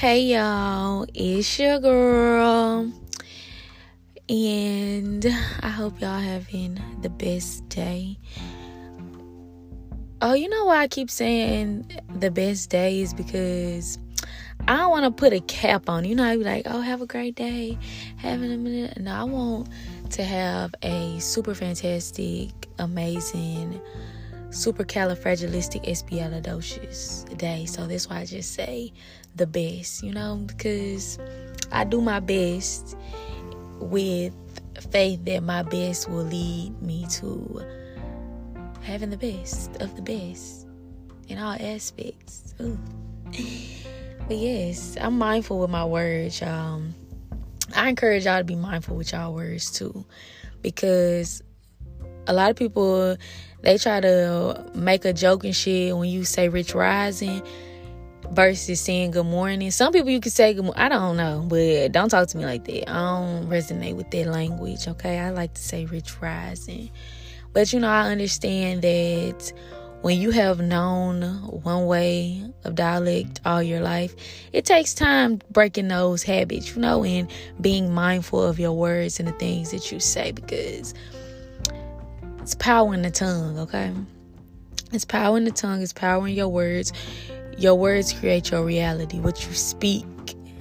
Hey y'all, it's your girl. And I hope y'all having the best day. Oh, you know why I keep saying the best day is because I don't want to put a cap on. You know, I'd be like, oh, have a great day, having a minute. No, I want to have a super fantastic, amazing, super supercalifragilisticexpialidocious day. So that's why I just say the best, you know, because I do my best with faith that my best will lead me to having the best of the best in all aspects. Ooh. But yes, I'm mindful with my words. Um, I encourage y'all to be mindful with y'all words too, because a lot of people they try to make a joke and shit when you say "rich rising" versus saying good morning. Some people you can say good morning. I don't know, but don't talk to me like that. I don't resonate with that language, okay? I like to say rich rising. But you know, I understand that when you have known one way of dialect all your life, it takes time breaking those habits, you know, and being mindful of your words and the things that you say because it's power in the tongue, okay? It's power in the tongue, it's power in your words. Your words create your reality, what you speak,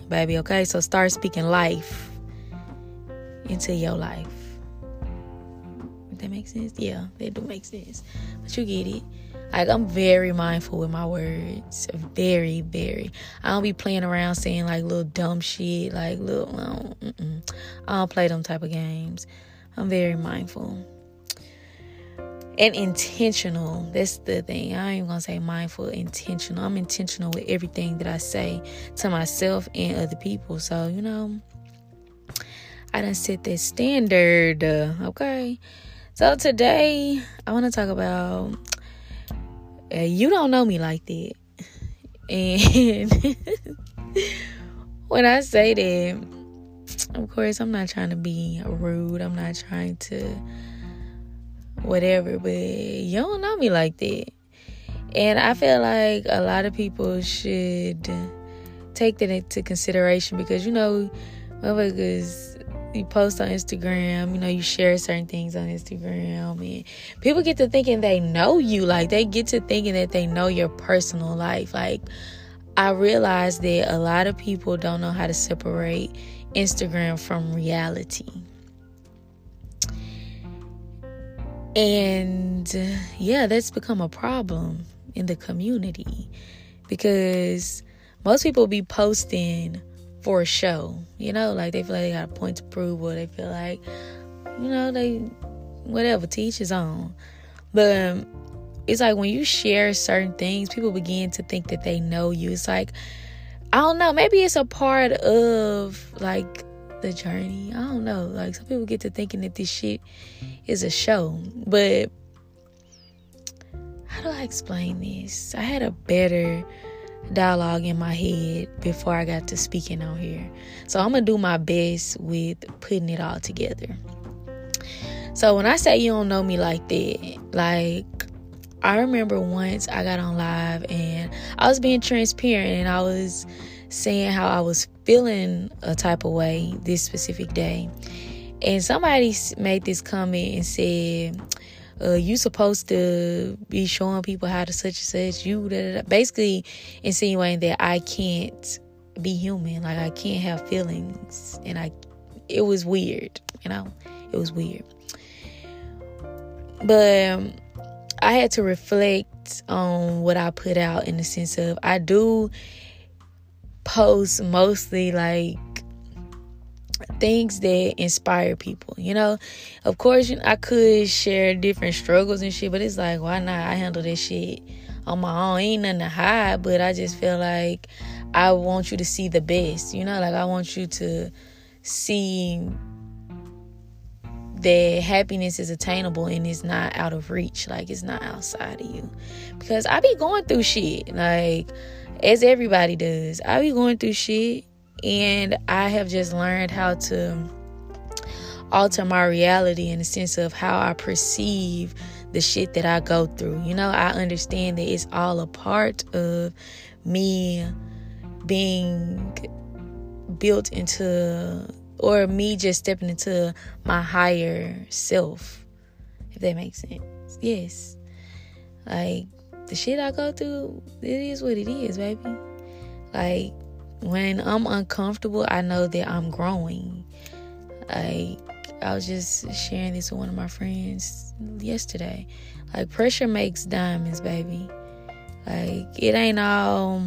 baby, okay? So start speaking life into your life. If that makes sense? Yeah, that do make sense. But you get it. Like I'm very mindful with my words. Very, very. I don't be playing around saying like little dumb shit, like little. I don't, I don't play them type of games. I'm very mindful and intentional. That's the thing. I ain't gonna say mindful, intentional. I'm intentional with everything that I say to myself and other people. So, you know, I done set that standard. Okay. So today I wanna talk about uh, you don't know me like that. And when I say that, of course, I'm not trying to be rude. I'm not trying to whatever, but you don't know me like that. And I feel like a lot of people should take that into consideration because you know, motherfuckers you post on Instagram, you know, you share certain things on Instagram, and people get to thinking they know you. Like, they get to thinking that they know your personal life. Like, I realize that a lot of people don't know how to separate Instagram from reality. And uh, yeah, that's become a problem in the community because most people be posting for a show, you know, like they feel like they got a point to prove or they feel like, you know, they whatever, teach his own. But um, it's like when you share certain things, people begin to think that they know you. It's like, I don't know, maybe it's a part of like the journey. I don't know. Like some people get to thinking that this shit is a show. But how do I explain this? I had a better dialogue in my head before I got to speaking on here. So I'm gonna do my best with putting it all together. So when I say you don't know me like that, like I remember once I got on live and I was being transparent and I was saying how I was feeling a type of way this specific day. And somebody made this comment and said, uh, you supposed to be showing people how to such and such. You da, da, da. basically insinuating that I can't be human, like I can't have feelings, and I. It was weird, you know. It was weird, but um, I had to reflect on what I put out in the sense of I do post mostly like things that inspire people, you know. Of course, I could share different struggles and shit, but it's like, why not? I handle this shit on my own. Ain't nothing to hide, but I just feel like I want you to see the best, you know. Like I want you to see that happiness is attainable and it's not out of reach. Like it's not outside of you, because I be going through shit, like as everybody does. I be going through shit and I have just learned how to alter my reality in the sense of how I perceive the shit that I go through. You know, I understand that it's all a part of me being built into or me just stepping into my higher self if that makes sense yes like the shit i go through it is what it is baby. Like when i'm uncomfortable i know that i'm growing. Like i was just sharing this with one of my friends yesterday. Like pressure makes diamonds baby. Like it ain't all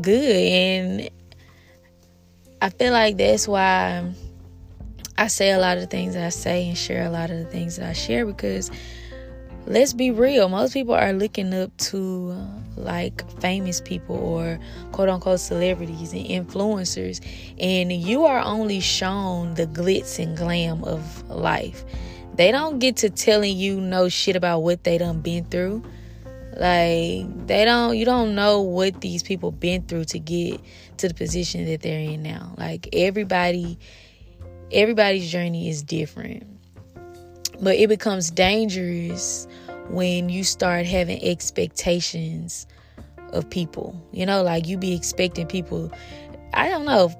good and I feel like that's why I say a lot of the things that I say and share a lot of the things that I share because let's be real, most people are looking up to uh, like famous people or quote unquote celebrities and influencers, and you are only shown the glitz and glam of life. They don't get to telling you no shit about what they done been through. Like they don't you don't know what these people been through to get to the position that they're in now. Like everybody everybody's journey is different. But it becomes dangerous when you start having expectations of people. You know, like you be expecting people I don't know,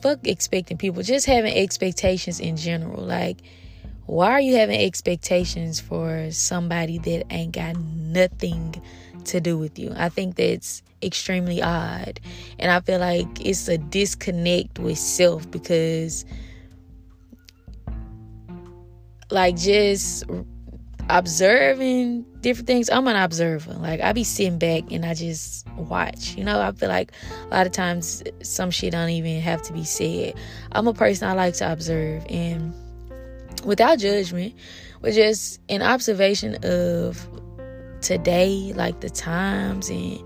fuck expecting people, just having expectations in general. Like why are you having expectations for somebody that ain't got nothing to do with you? I think that's extremely odd. And I feel like it's a disconnect with self because, like, just observing different things. I'm an observer. Like I be sitting back and I just watch. You know, I feel like a lot of times some shit don't even have to be said. I'm a person I like to observe and without judgment, but just an observation of today, like the times and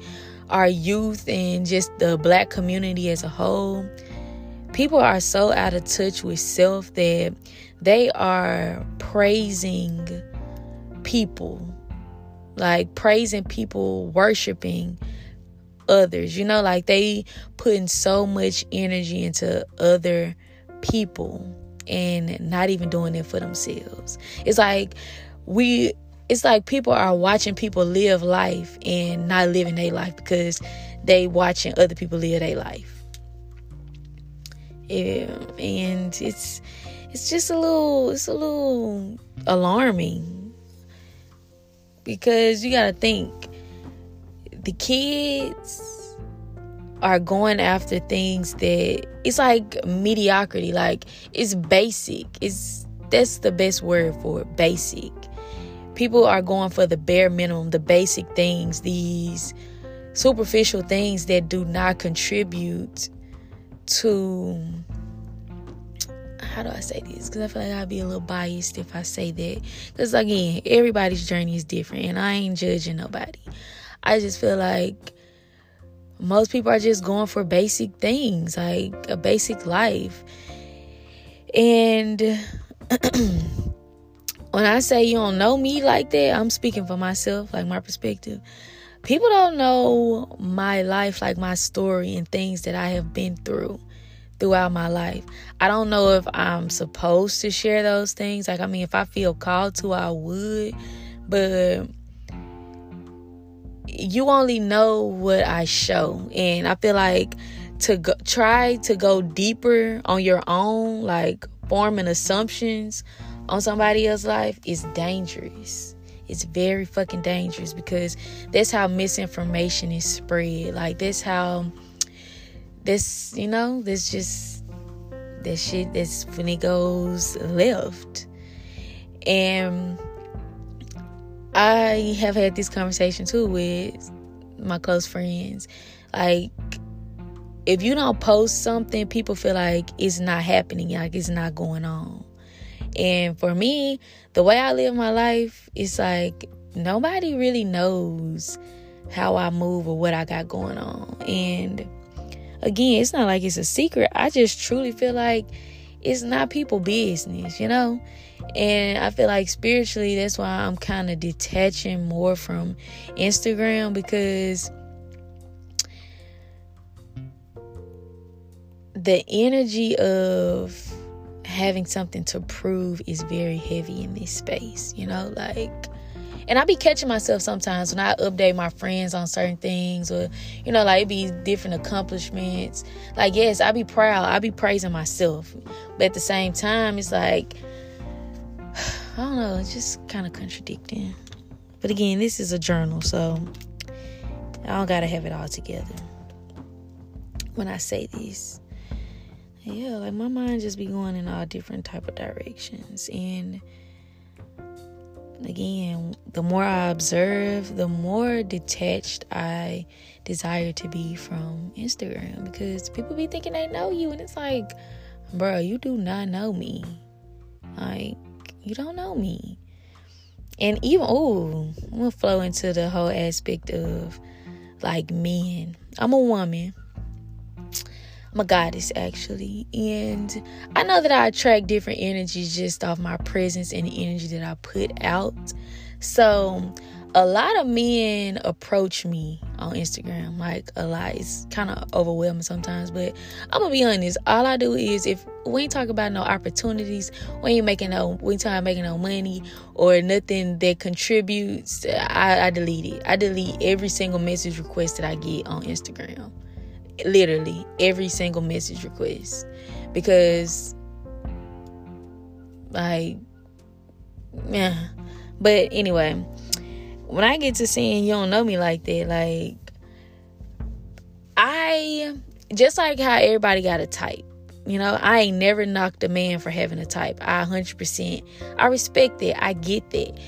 our youth and just the black community as a whole. People are so out of touch with self that they are praising people, like praising people, worshiping others. You know, like they putting so much energy into other people and not even doing it for themselves. It's like we it's like people are watching people live life and not living their life because they watching other people live their life. Yeah, and it's it's just a little it's a little alarming. Because you got to think the kids are going after things that it's like mediocrity like it's basic. It's that's the best word for it basic. People are going for the bare minimum the basic things these superficial things that do not contribute to how do I say this? Because I feel like I'd be a little biased if I say that. Because again, everybody's journey is different, and I ain't judging nobody. I just feel like most people are just going for basic things, like a basic life. And when I say you don't know me like that, I'm speaking for myself, like my perspective. People don't know my life, like my story and things that I have been through throughout my life. I don't know if I'm supposed to share those things. Like, I mean, if I feel called to, I would. But you only know what I show. And I feel like to go, try to go deeper on your own, like forming assumptions on somebody else's life, is dangerous. It's very fucking dangerous because that's how misinformation is spread. Like, that's how this, you know, this just, that shit that's when it goes left. And I have had this conversation too with my close friends. Like, if you don't post something, people feel like it's not happening, like it's not going on. And for me, the way I live my life, it's like nobody really knows how I move or what I got going on. And again, it's not like it's a secret. I just truly feel like it's not people business, you know? And I feel like spiritually, that's why I'm kind of detaching more from Instagram because the energy of having something to prove is very heavy in this space, you know? Like, And I be catching myself sometimes when I update my friends on certain things or, you know, like it be different accomplishments. Like, yes, I be proud. I be praising myself. But at the same time, it's like, I don't know, it's just kind of contradicting. But again, this is a journal, so I don't gotta have it all together when I say this. Yeah, like my mind just be going in all different type of directions and again, the more I observe, the more detached I desire to be from Instagram because people be thinking they know you, and it's like, bro, you do not know me. Like, you don't know me. And even, oh, I'm gonna flow into the whole aspect of like men. I'm a woman. A goddess actually. And I know that I attract different energies just off my presence and the energy that I put out. So a lot of men approach me on Instagram, like a lot. It's kind of overwhelming sometimes, but I'm gonna be honest. All I do is if we ain't talk about no opportunities, we ain't making no, we ain't talking making no money or nothing that contributes. I, I delete it. I delete every single message request that I get on Instagram literally every single message request. Because like yeah. But anyway when i get to seeing you don't know me like that like i just like how everybody got a type you know i ain't never knocked a man for having a type. I 100% i respect that i get that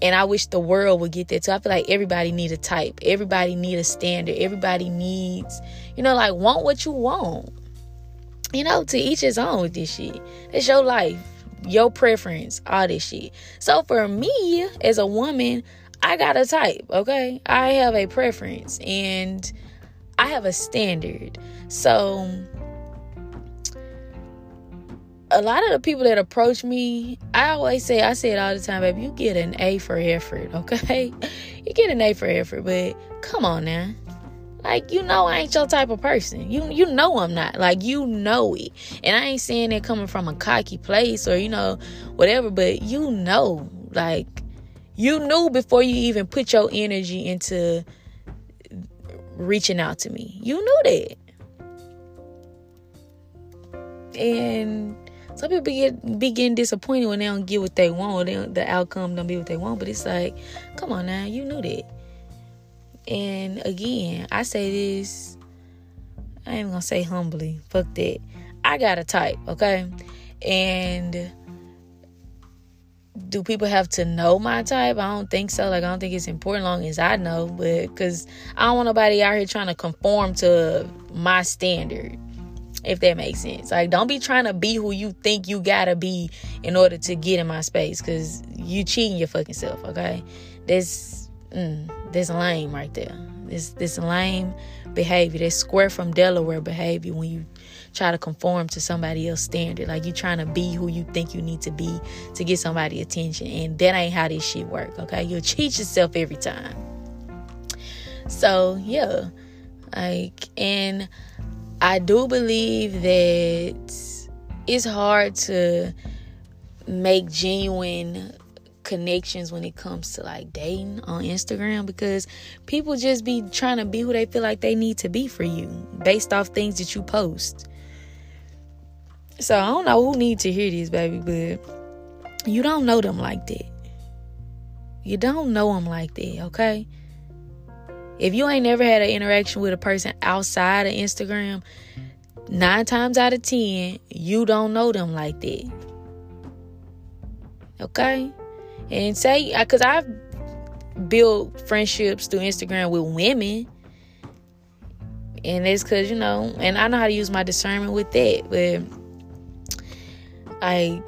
and I wish the world would get that too. I feel like everybody need a type. Everybody need a standard. Everybody needs, you know, like want what you want. You know, to each his own with this shit. It's your life, your preference, all this shit. So for me, as a woman, I got a type, okay? I have a preference and I have a standard. So a lot of the people that approach me, I always say, I say it all the time, baby, you get an A for effort, okay? You get an A for effort, but come on now. Like you know I ain't your type of person. You you know I'm not. Like you know it. And I ain't saying it coming from a cocky place or, you know, whatever, but you know. Like you knew before you even put your energy into reaching out to me. You knew that. And some people get be getting disappointed when they don't get what they want. They the outcome don't be what they want. But it's like, come on now, you knew that. And again, I say this. I ain't gonna say humbly. Fuck that. I got a type, okay? And do people have to know my type? I don't think so. Like I don't think it's important long as I know, but because I don't want nobody out here trying to conform to my standard if that makes sense. Like, don't be trying to be who you think you gotta be in order to get in my space, cause you cheating your fucking self. Okay, this mm, this lame right there. This this lame behavior. This square from Delaware behavior when you try to conform to somebody else's standard. Like you trying to be who you think you need to be to get somebody attention, and that ain't how this shit work. Okay, you'll cheat yourself every time. So yeah, like and I do believe that it's hard to make genuine connections when it comes to like dating on Instagram because people just be trying to be who they feel like they need to be for you based off things that you post. So I don't know who need to hear this, baby, but you don't know them like that. You don't know them like that, okay? If you ain't never had an interaction with a person outside of Instagram, nine times out of ten, you don't know them like that. Okay? And say, uh, because I've built friendships through Instagram with women. And it's because, you know, and I know how to use my discernment with that. But I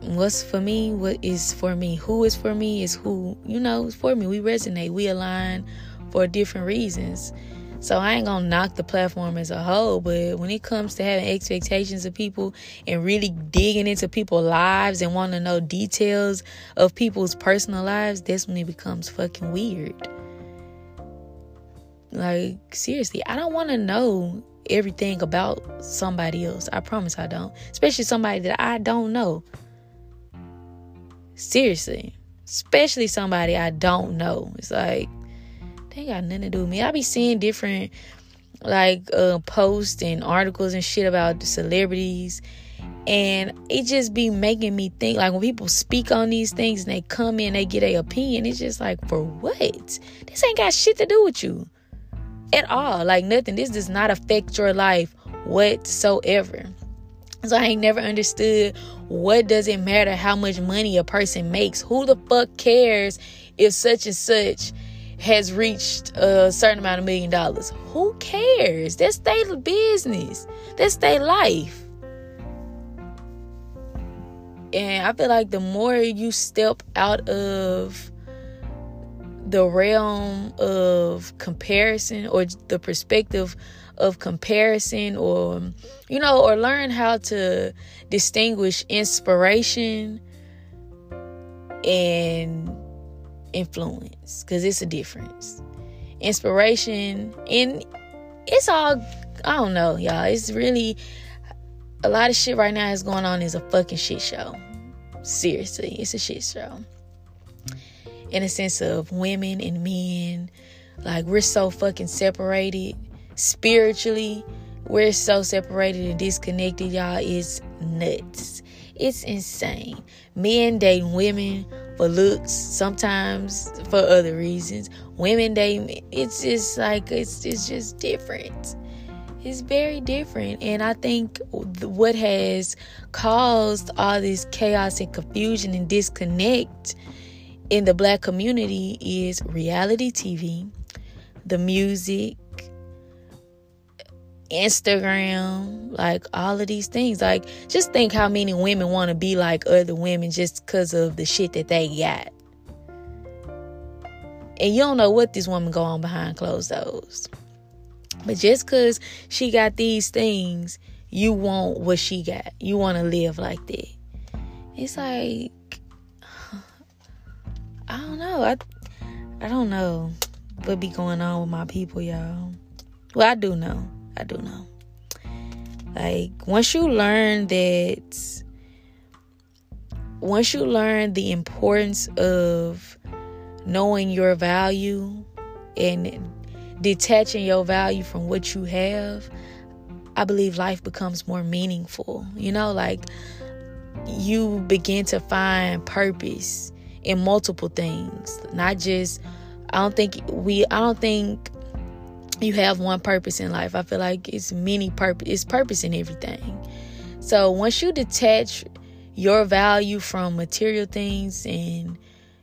what's for me, what is for me, who is for me is who, you know, is for me. We resonate, we align for different reasons. So I ain't gonna knock the platform as a whole, but when it comes to having expectations of people and really digging into people's lives and wanting to know details of people's personal lives, that's when it becomes fucking weird. Like, seriously, I don't wanna know everything about somebody else. I promise I don't. Especially somebody that I don't know. Seriously. especially somebody I don't know. It's like they got nothing to do with me. I be seeing different like uh, posts and articles and shit about the celebrities. And it just be making me think like when people speak on these things and they come in they get a opinion it's just like for what? This ain't got shit to do with you at all. Like nothing. This does not affect your life whatsoever. So i ain't never understood what does it matter how much money a person makes. Who the fuck cares if such and such has reached a certain amount of million dollars. Who cares? That's their business. That's their life. And I feel like the more you step out of the realm of comparison or the perspective of comparison or you know or learn how to distinguish inspiration and influence because it's a difference. Inspiration and it's all I don't know, y'all. It's really a lot of shit right now is going on is a fucking shit show. Seriously, it's a shit show. In a sense of women and men, like we're so fucking separated spiritually. We're so separated and disconnected, y'all. It's nuts. It's insane. Men dating women for looks, sometimes for other reasons. Women they it's just like it's it's just different. It's very different, and I think what has caused all this chaos and confusion and disconnect in the black community is reality TV, the music, Instagram, like all of these things. Like, just think how many women want to be like other women just because of the shit that they got. And you don't know what this woman go on behind closed doors. But just because she got these things, you want what she got. You want to live like that. It's like, I don't know. I, I don't know what be going on with my people, y'all. Well, I do know. I do know. Like once you learn that once you learn the importance of knowing your value and detaching your value from what you have, I believe life becomes more meaningful. You know, like you begin to find purpose in multiple things, not just I don't think we I don't think you have one purpose in life. I feel like it's many purpose. It's purpose in everything. So once you detach your value from material things and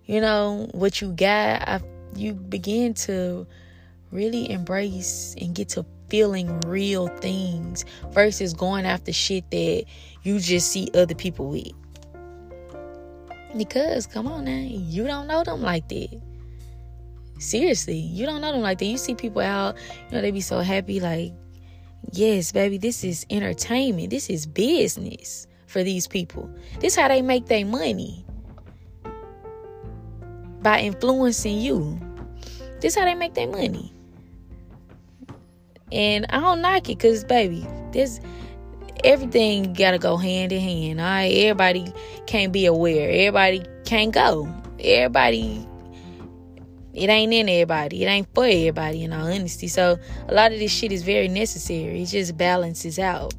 you know what you got, I, you begin to really embrace and get to feeling real things versus going after shit that you just see other people with. Because come on now, you don't know them like that. Seriously, you don't know them like that. You see people out, you know, they be so happy, like, yes, baby, this is entertainment. This is business for these people. This how they make their money. By influencing you. This how they make their money. And I don't like it because, baby, this everything gotta go hand in hand. All right, everybody can't be aware. Everybody can't go. Everybody it ain't in everybody. It ain't for everybody, in all honesty. So a lot of this shit is very necessary. It just balances out.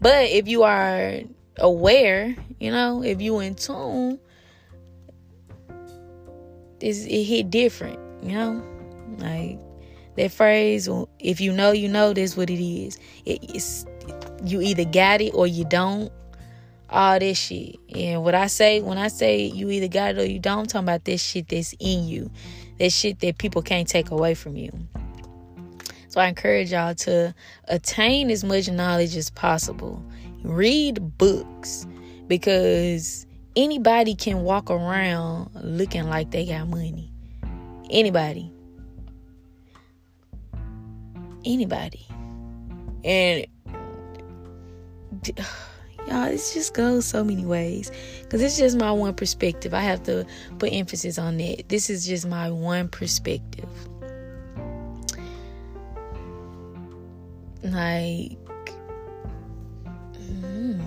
But if you are aware, you know, if you in tune, it hit different, you know? Like that phrase, if you know, you know, that's what it is. it's you either got it or you don't all this shit. And what I say, when I say you either got it or you don't, I'm talking about this shit that's in you. That shit that people can't take away from you. So I encourage y'all to attain as much knowledge as possible. Read books because anybody can walk around looking like they got money. Anybody. Anybody. And y'all it just goes so many ways. Because it's just my one perspective. I have to put emphasis on that. This is just my one perspective. Like mm.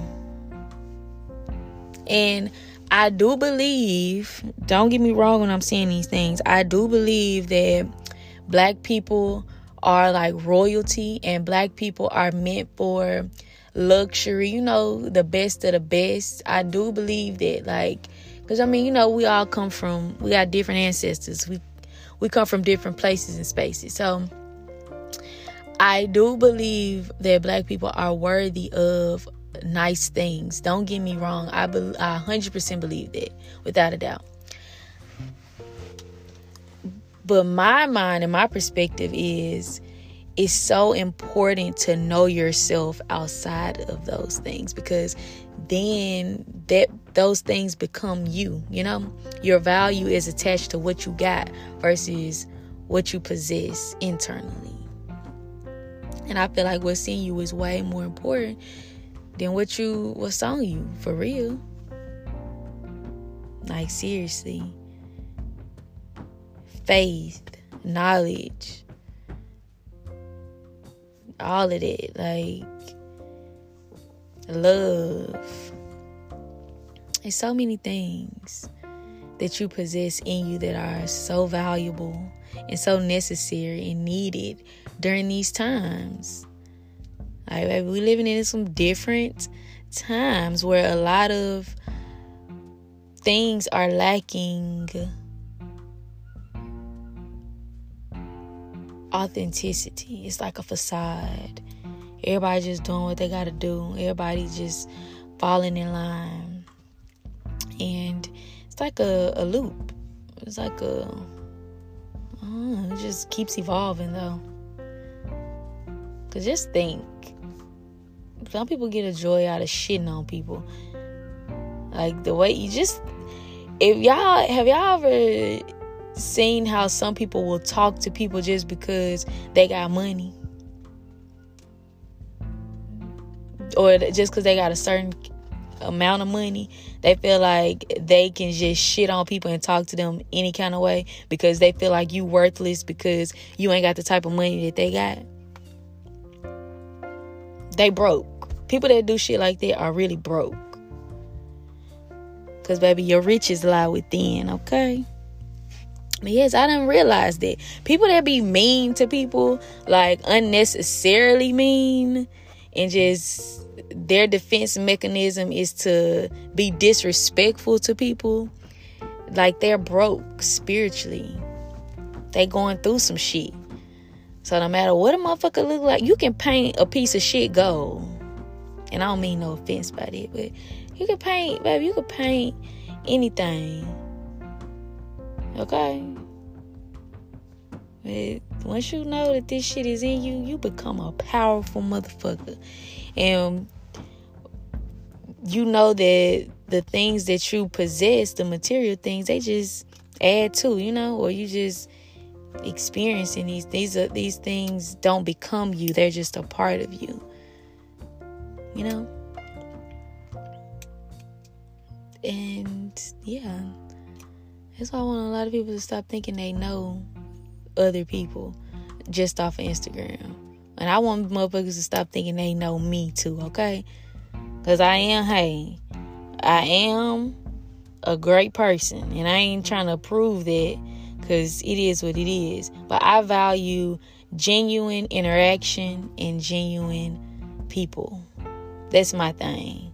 and I do believe, don't get me wrong when I'm saying these things, I do believe that black people are like royalty and black people are meant for luxury, you know, the best of the best. I do believe that, like, because I mean, you know, we all come from, we got different ancestors. We we come from different places and spaces. So I do believe that black people are worthy of nice things. Don't get me wrong. I be, I 100% believe that without a doubt. But my mind and my perspective is it's so important to know yourself outside of those things because then that those things become you you know? Your value is attached to what you got versus what you possess internally. And i feel like what's in you is way more important than what you what's on you for real. Like seriously. Faith knowledge all of it like love. There's so many things that you possess in you that are so valuable and so necessary and needed during these times. Like, baby, we living in some different times where a lot of things are lacking authenticity. It's like a facade. Everybody just doing what they got to do. Everybody just falling in line. And it's like a, a loop. It's like a. Know, it just keeps evolving though. Cause just think. Some people get a joy out of shitting on people. Like the way you just if y'all have y'all ever seen how some people will talk to people just because they got money? or just because they got a certain amount of money, they feel like they can just shit on people and talk to them any kind of way because they feel like you worthless because you ain't got the type of money that they got. They broke. People that do shit like that are really broke. Cause baby, your riches lie within, okay? Yes, I didn't realize that. People that be mean to people, like unnecessarily mean, and just their defense mechanism is to be disrespectful to people, like they're broke spiritually. They going through some shit. So no matter what a motherfucker look like, you can paint a piece of shit gold. And I don't mean no offense by that, but you can paint, baby, you can paint anything. Okay? But once you know that this shit is in you, you become a powerful motherfucker. And you know that the things that you possess, the material things, they just add to, you know, or you just experiencing these these are these things don't become you, they're just a part of you. You know? And yeah. That's why I want a lot of people to stop thinking they know other people just off of Instagram. And I want motherfuckers to stop thinking they know me too, okay? Because I am, hey, I am a great person. And I ain't trying to prove that because it is what it is. But I value genuine interaction and genuine people. That's my thing.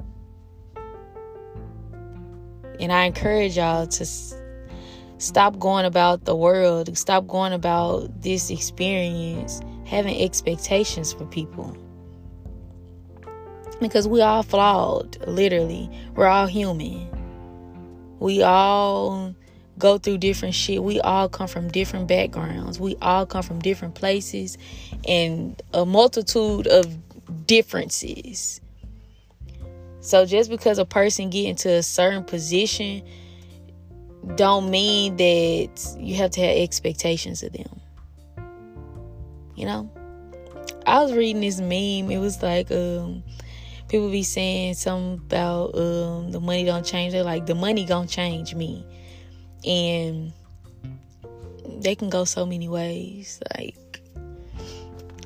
And I encourage y'all to stop going about the world, stop going about this experience, having expectations for people because we all flawed, literally. We're all human. We all go through different shit. We all come from different backgrounds. We all come from different places and a multitude of differences. So just because a person get into a certain position don't mean that you have to have expectations of them. You know? I was reading this meme. It was like um people be saying something about um, the money don't change. They're like, the money gonna change me. And they can go so many ways. Like,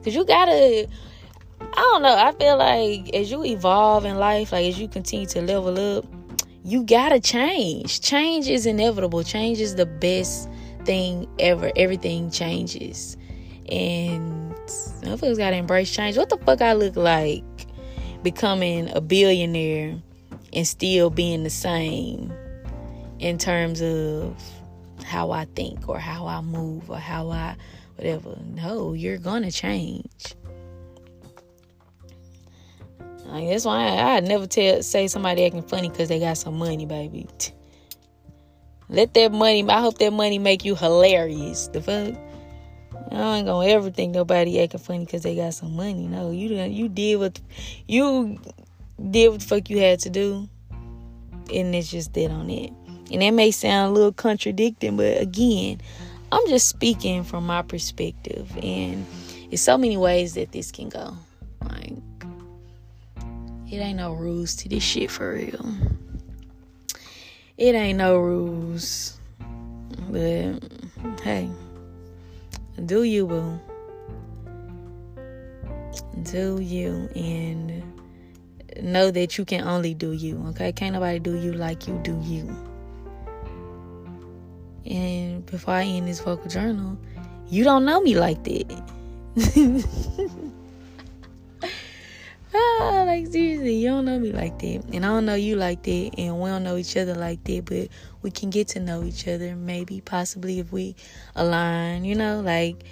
cause you gotta, I don't know. I feel like as you evolve in life, like as you continue to level up, you gotta change. Change is inevitable. Change is the best thing ever. Everything changes. And motherfuckers gotta embrace change. What the fuck I look like becoming a billionaire and still being the same in terms of how I think or how I move or how I whatever. No, you're gonna change. Like, that's why I, I never tell say somebody acting funny because they got some money, baby. Let that money. I hope that money make you hilarious. The fuck. I ain't gonna ever think nobody acting funny because they got some money. No, you done, you did what you did what the fuck you had to do, and it's just that on it. And that may sound a little contradicting, but again, I'm just speaking from my perspective, and there's so many ways that this can go. It ain't no rules to this shit for real. It ain't no rules. But hey, do you, boo. Do you and know that you can only do you, okay? Can't nobody do you like you do you. And before I end this vocal journal, you don't know me like that. ah, like seriously, you don't know me like that, and I don't know you like that, and we don't know each other like that. But we can get to know each other, maybe, possibly, if we align. You know, like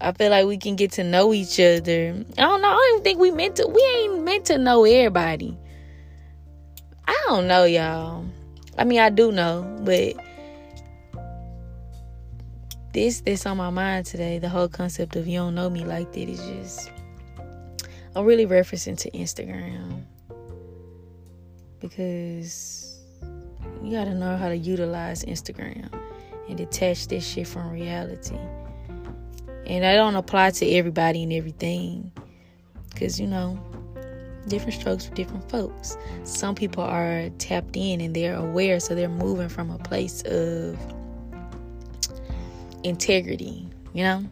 I feel like we can get to know each other. I don't know. I don't even think we meant to. We ain't meant to know everybody. I don't know, y'all. I mean, I do know, but this that's on my mind today. The whole concept of you don't know me like that is just I'm really referencing to Instagram because you gotta know how to utilize Instagram and detach this shit from reality. And I don't apply to everybody and everything because you know different strokes for different folks. Some people are tapped in and they're aware, so they're moving from a place of integrity, you know?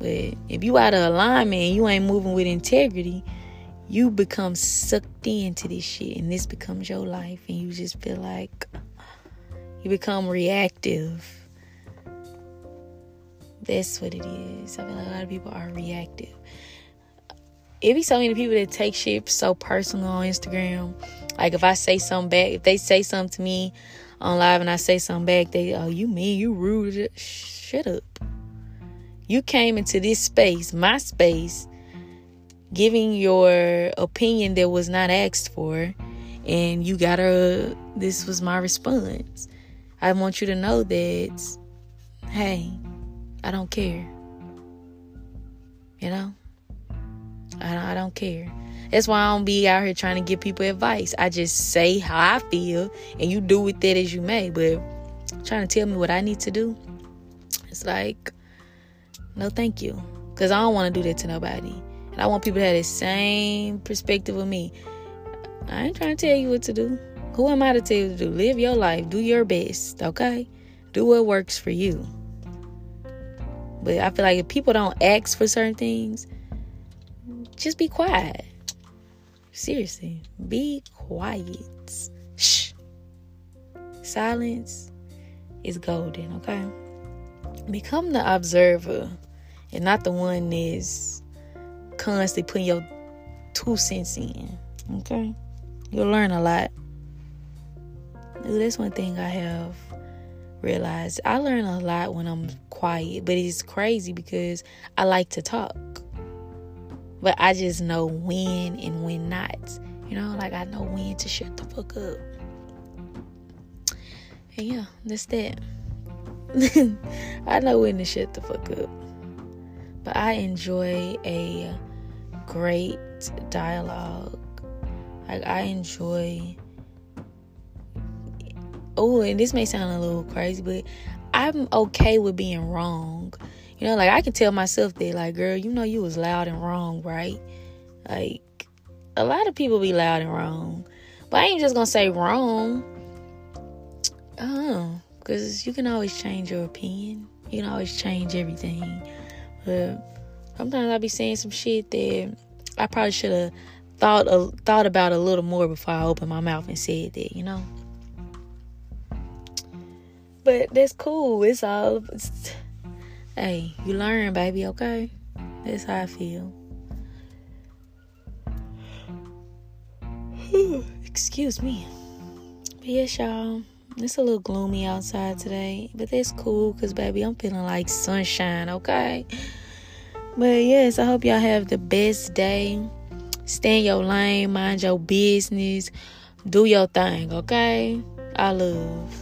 But if you out of alignment and you ain't moving with integrity, you become sucked into this shit and this becomes your life and you just feel like you become reactive. That's what it is. I feel like a lot of people are reactive. It be so many people that take shit so personal on Instagram. Like if I say something back, if they say something to me on live and I say something back, they oh you mean you rude. Shut up. You came into this space, my space, giving your opinion that was not asked for, and you got a. This was my response. I want you to know that, hey, I don't care. You know, I don't, I don't care. That's why I don't be out here trying to give people advice. I just say how I feel, and you do with that as you may. But trying to tell me what I need to do, it's like no, thank you. Because I don't want to do that to nobody. And I want people to have the same perspective of me. I ain't trying to tell you what to do. Who am I to tell you to do? Live your life. Do your best, okay? Do what works for you. But I feel like if people don't ask for certain things, just be quiet. Seriously, be quiet. Shh. Silence is golden, okay? Become the observer and not the one that's constantly putting your two cents in. Okay? You'll learn a lot. That's one thing I have realized. I learn a lot when I'm quiet, but it's crazy because I like to talk. But I just know when and when not. You know, like I know when to shut the fuck up. And yeah, that's that. I know when to shut the fuck up. But I enjoy a great dialogue. Like I enjoy Oh, and this may sound a little crazy, but I'm okay with being wrong. You know, like I can tell myself that like, girl, you know you was loud and wrong, right? Like a lot of people be loud and wrong. But I ain't just gonna say wrong. Uh-huh. Oh, because you can always change your opinion. You can always change everything. But sometimes I be saying some shit that I probably should have thought a, thought about a little more before I opened my mouth and said that, you know. But that's cool. It's all. It's, hey, you learn, baby. Okay, that's how I feel. Excuse me. But yes, y'all. It's a little gloomy outside today, but that's cool because, baby, I'm feeling like sunshine, okay? But yes, I hope y'all have the best day. Stay in your lane, mind your business, do your thing, okay? I love.